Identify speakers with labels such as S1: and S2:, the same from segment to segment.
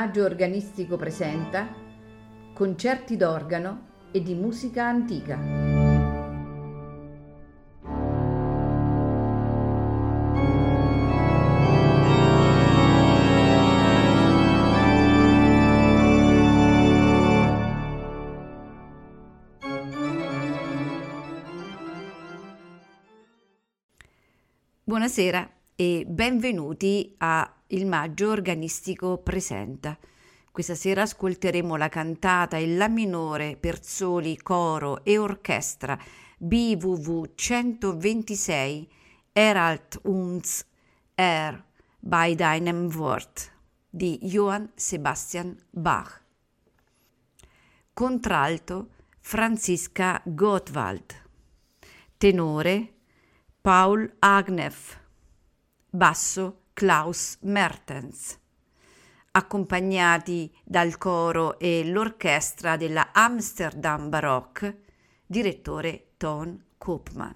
S1: Maggio Organistico presenta concerti d'organo e di musica antica. Buonasera e benvenuti a Il Maggio Organistico Presenta. Questa sera ascolteremo la cantata in La minore per soli, coro e orchestra BWV 126 Eralt uns Er bei deinem Wort di Johann Sebastian Bach. Contralto Franziska Gottwald. Tenore Paul Agnef. Basso Klaus Mertens. Accompagnati dal coro e l'orchestra della Amsterdam Baroque, direttore Ton Koopman.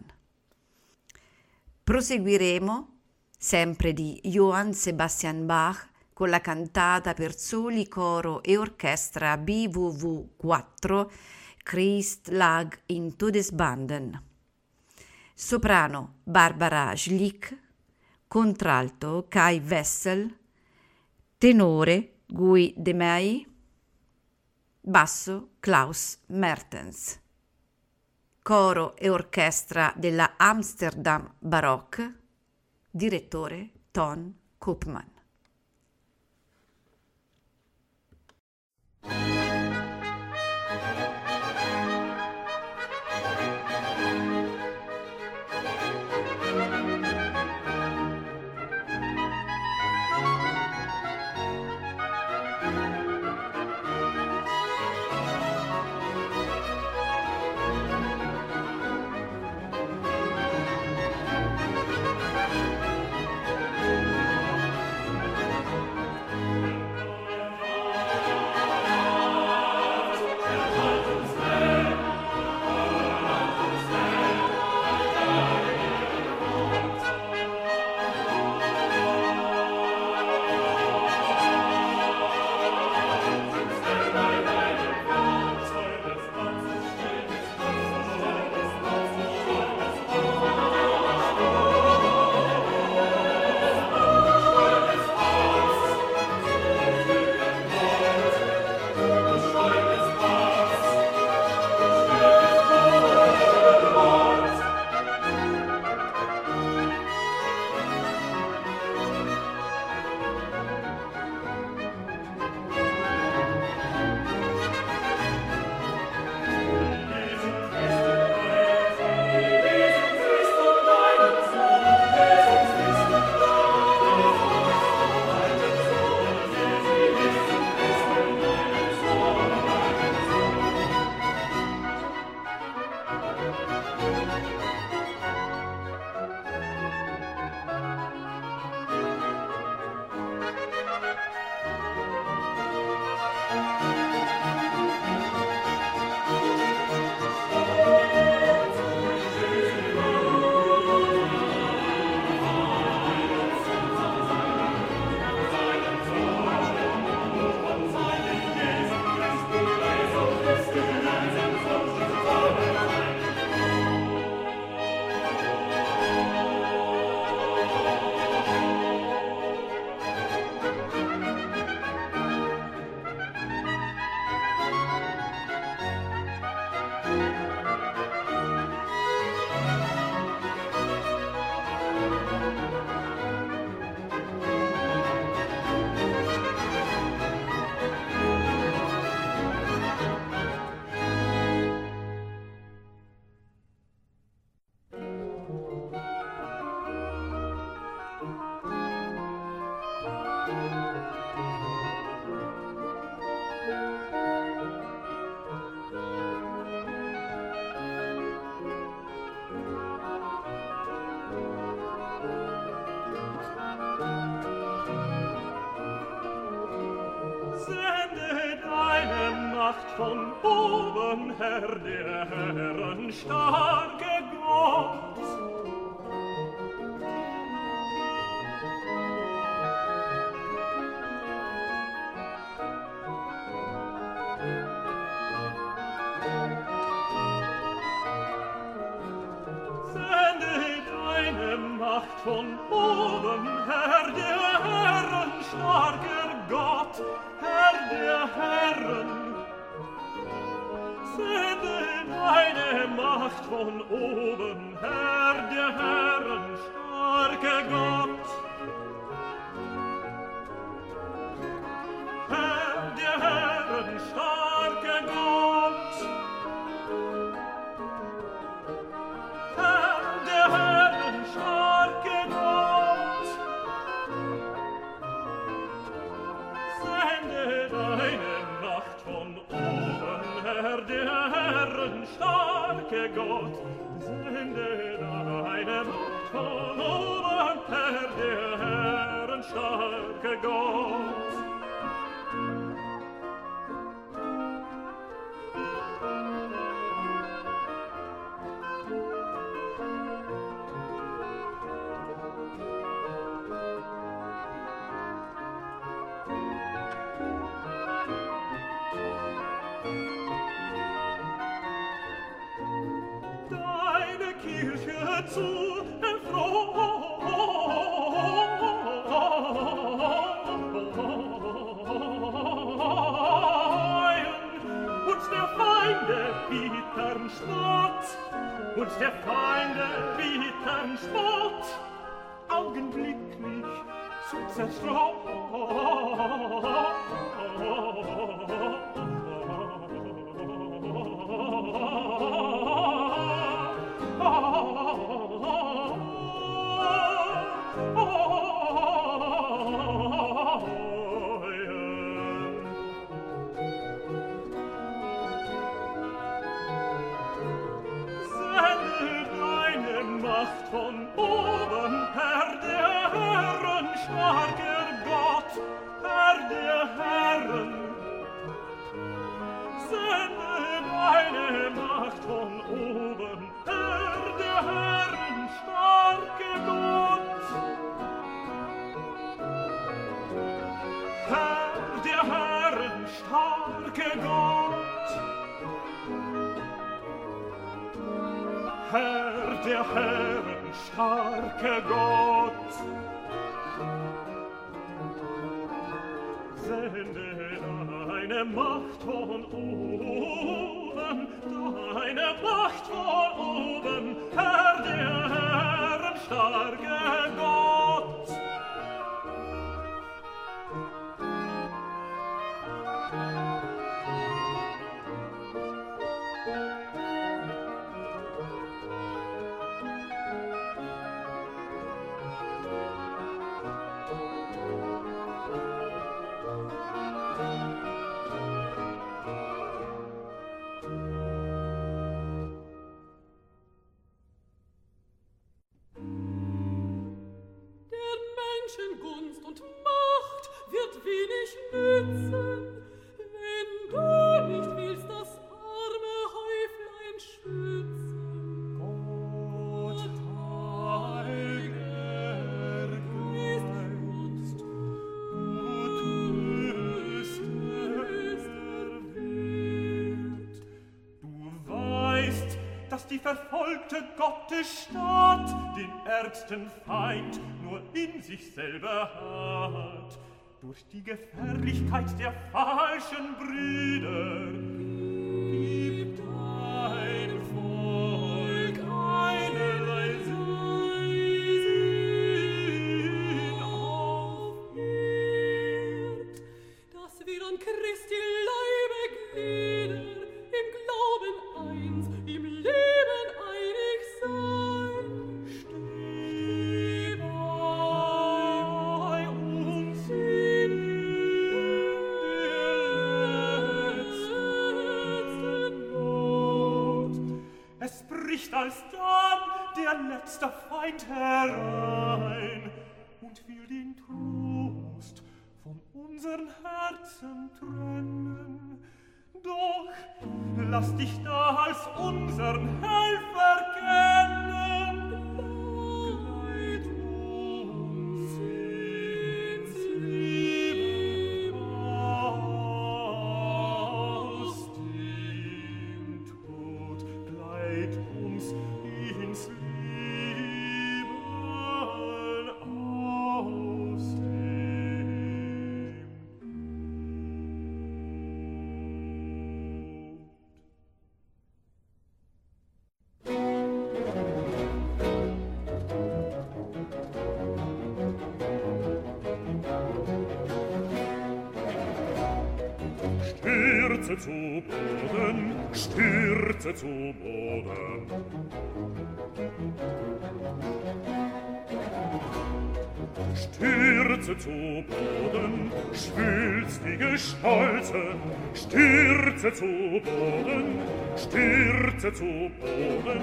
S1: Proseguiremo, sempre di Johann Sebastian Bach, con la cantata per soli, coro e orchestra BWV 4 Christ lag in Todesbanden soprano Barbara Schlick, contralto Kai Wessel, tenore Guy De May, basso Klaus Mertens. Coro e orchestra della Amsterdam Baroque, direttore Ton Koopman.
S2: Herren starke Gott,
S3: sende deine Macht von oben her, der Herren starke Gott. der Feinde bieten Spott, augenblicklich zu zerstreuen. der Herren starke Gott. Sende deine Macht von oben, deine Macht von die verfolgte Gottesstaat den ärgsten Feind nur in sich selber hat. Durch die Gefährlichkeit der falschen Brüder
S2: stürze zu Boden, stürze zu Boden. Stürze zu Boden, schwülstige Stolze, stürze zu Boden, stürze zu Boden,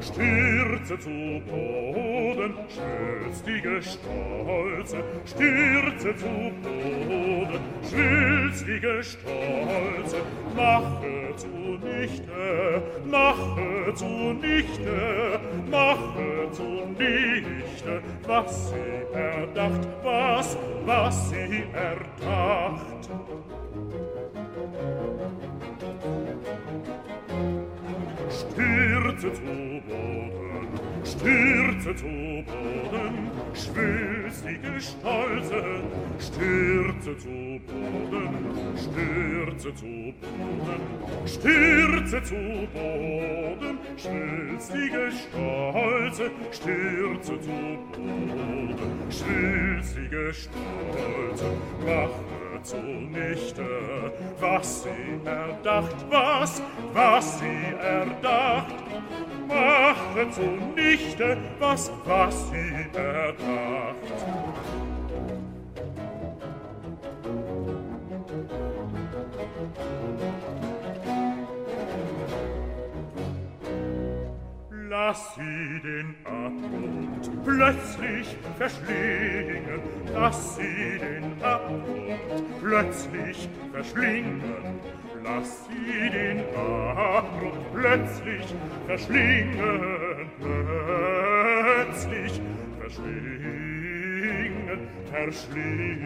S2: stürze zu Boden. Boden, Stolze, die Gestolze, stürze zu Boden, schwilzt die Gestolze, mache zunichte, mache zunichte, mache zunichte, was sie erdacht, was, was sie erdacht. Stürze zu Boden, stürze zu Boden, schwülstige Stolze, stürze zu Boden, stürze zu Boden, stürze zu Boden, schwülstige Stolze, stürze zu Boden, schwülstige Stolze, mach zunichte, was sie erdacht, was, was sie erdacht. Mache zunichte, was, was sie erdacht. Lass sie den Abgrund plötzlich verschlingen, Lass sie den Abgrund plötzlich verschlingen. Lass sie den Abgrund plötzlich verschlingen. Plötzlich verschlingen, verschlingen.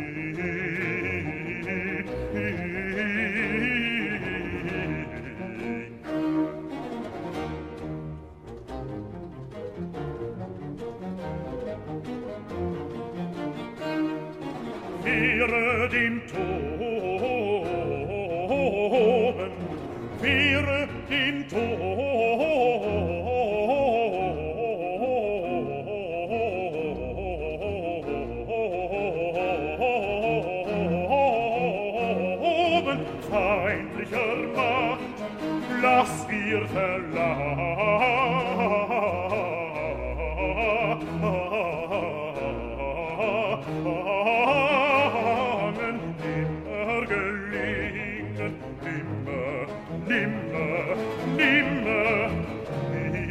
S2: nimmer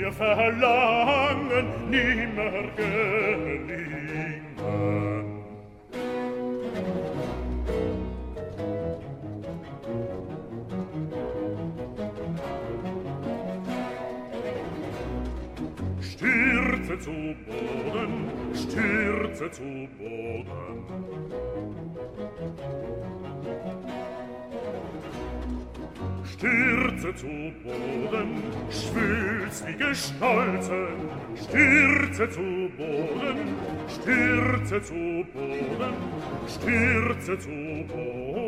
S2: wir verlangen nimmer gelingen Stürze zu Boden, Stürze zu Boden. stürze zu Boden, schwülst wie Gestolze, stürze zu Boden, stürze zu Boden, stürze zu Boden.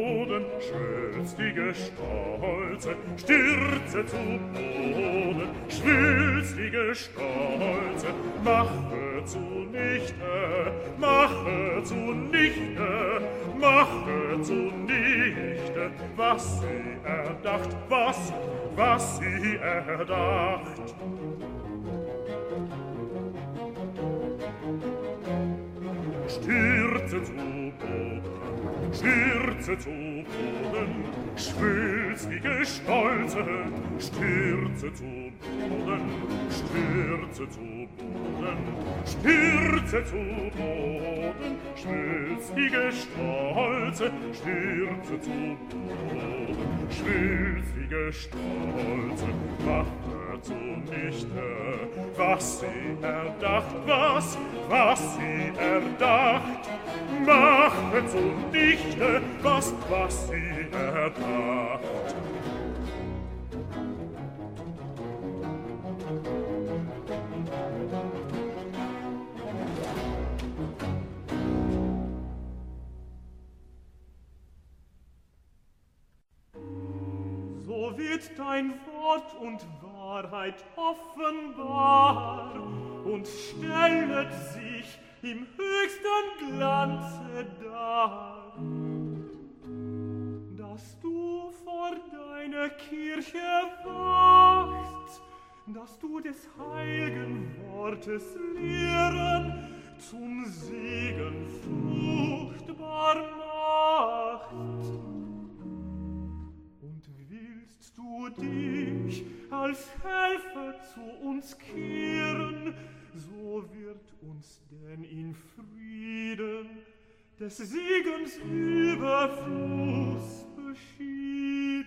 S2: Schwülstige Stolze, stürze zu Boden, schwülstige Stolze, mache zunichte, mache zunichte, mache zunichte, was sie erdacht, was, was sie erdacht. stürze zu Boden, stürze zu Boden, schwülstige Stolze, stürze zu Boden, stürze zu Boden, stürze zu Boden, schwülstige Stolze, stürze zu Boden, schwülstige Stolze, macht er zu Nichte. Was sie erdacht, was, was sie erdacht, mache zunichte, was, was sie erdacht.
S3: So wird dein Wort und Wahrheit offenbar und stellet sich im höchsten Glanze dar, dass du vor dein Kirche wachst, dass du des heiligen Wortes Lehren zum Segen fruchtbar machst. Du dich als Helfer zu uns kehren, so wird uns denn in Frieden des Segens Überfluss beschieden.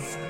S2: Adios.